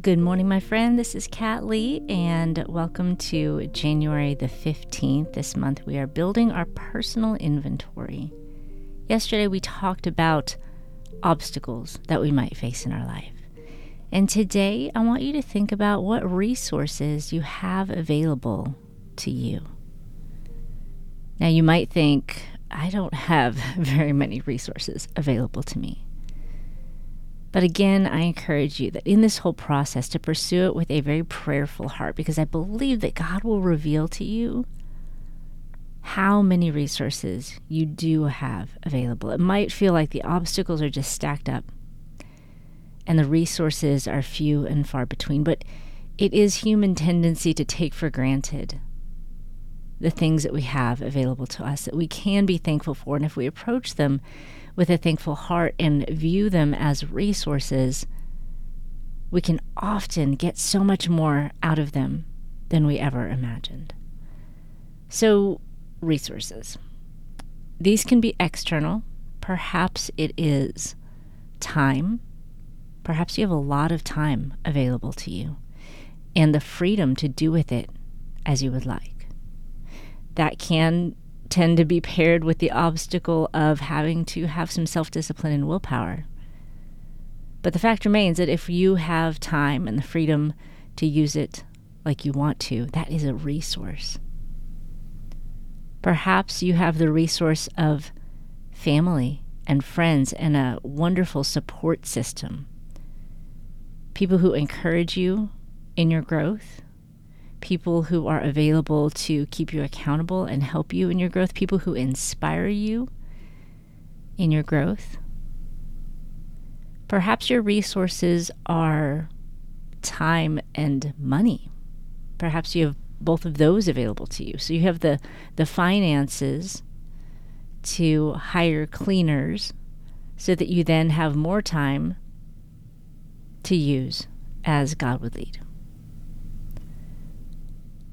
Good morning, my friend. This is Kat Lee, and welcome to January the 15th. This month, we are building our personal inventory. Yesterday, we talked about obstacles that we might face in our life. And today, I want you to think about what resources you have available to you. Now, you might think, I don't have very many resources available to me. But again, I encourage you that in this whole process to pursue it with a very prayerful heart because I believe that God will reveal to you how many resources you do have available. It might feel like the obstacles are just stacked up and the resources are few and far between, but it is human tendency to take for granted the things that we have available to us that we can be thankful for. And if we approach them with a thankful heart and view them as resources, we can often get so much more out of them than we ever imagined. So, resources. These can be external. Perhaps it is time. Perhaps you have a lot of time available to you and the freedom to do with it as you would like. That can tend to be paired with the obstacle of having to have some self discipline and willpower. But the fact remains that if you have time and the freedom to use it like you want to, that is a resource. Perhaps you have the resource of family and friends and a wonderful support system. People who encourage you in your growth, people who are available to keep you accountable and help you in your growth, people who inspire you in your growth. Perhaps your resources are time and money. Perhaps you have both of those available to you. So you have the, the finances to hire cleaners so that you then have more time to use as God would lead.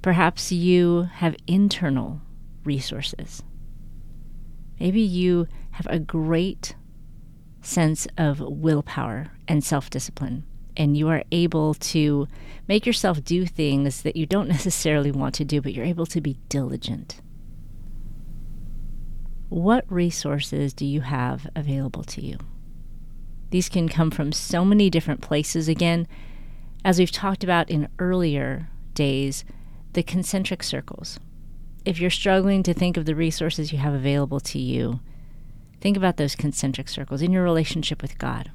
Perhaps you have internal resources. Maybe you have a great sense of willpower and self discipline, and you are able to make yourself do things that you don't necessarily want to do, but you're able to be diligent. What resources do you have available to you? These can come from so many different places. Again, as we've talked about in earlier days, the concentric circles. If you're struggling to think of the resources you have available to you, think about those concentric circles in your relationship with God.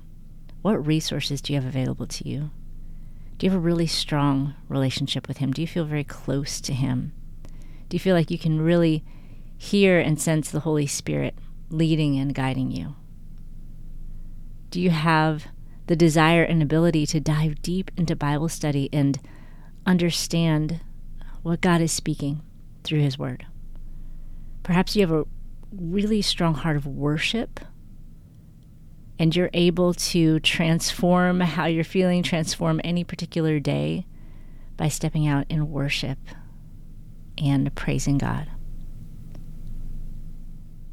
What resources do you have available to you? Do you have a really strong relationship with Him? Do you feel very close to Him? Do you feel like you can really hear and sense the Holy Spirit leading and guiding you? Do you have the desire and ability to dive deep into Bible study and understand what God is speaking through His Word. Perhaps you have a really strong heart of worship and you're able to transform how you're feeling, transform any particular day by stepping out in worship and praising God.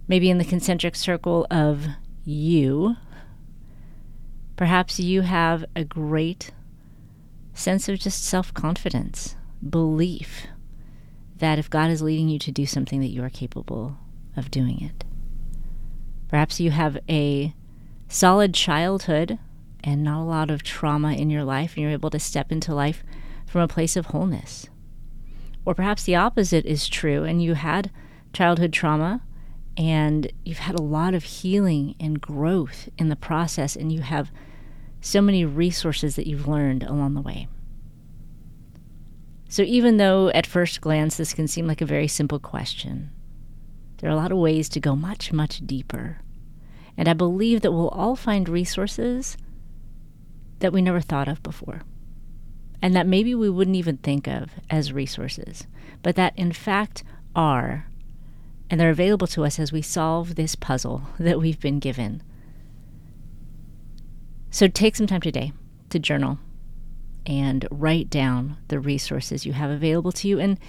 Maybe in the concentric circle of you, perhaps you have a great sense of just self confidence belief that if God is leading you to do something, that you are capable of doing it. Perhaps you have a solid childhood and not a lot of trauma in your life, and you're able to step into life from a place of wholeness. Or perhaps the opposite is true, and you had childhood trauma and you've had a lot of healing and growth in the process, and you have so many resources that you've learned along the way. So, even though at first glance this can seem like a very simple question, there are a lot of ways to go much, much deeper. And I believe that we'll all find resources that we never thought of before, and that maybe we wouldn't even think of as resources, but that in fact are, and they're available to us as we solve this puzzle that we've been given. So, take some time today to journal and write down the resources you have available to you. And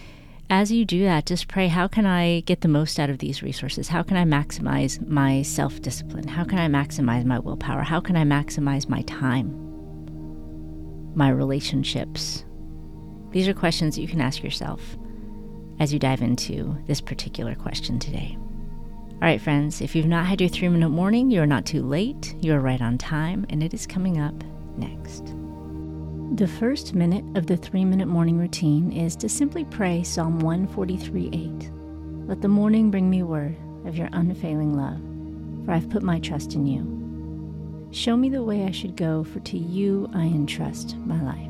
as you do that, just pray, how can I get the most out of these resources? How can I maximize my self discipline? How can I maximize my willpower? How can I maximize my time? my relationships? These are questions that you can ask yourself as you dive into this particular question today. All right, friends, if you've not had your three minute morning, you're not too late. You're right on time, and it is coming up next. The first minute of the three minute morning routine is to simply pray Psalm 143 8. Let the morning bring me word of your unfailing love, for I've put my trust in you. Show me the way I should go, for to you I entrust my life.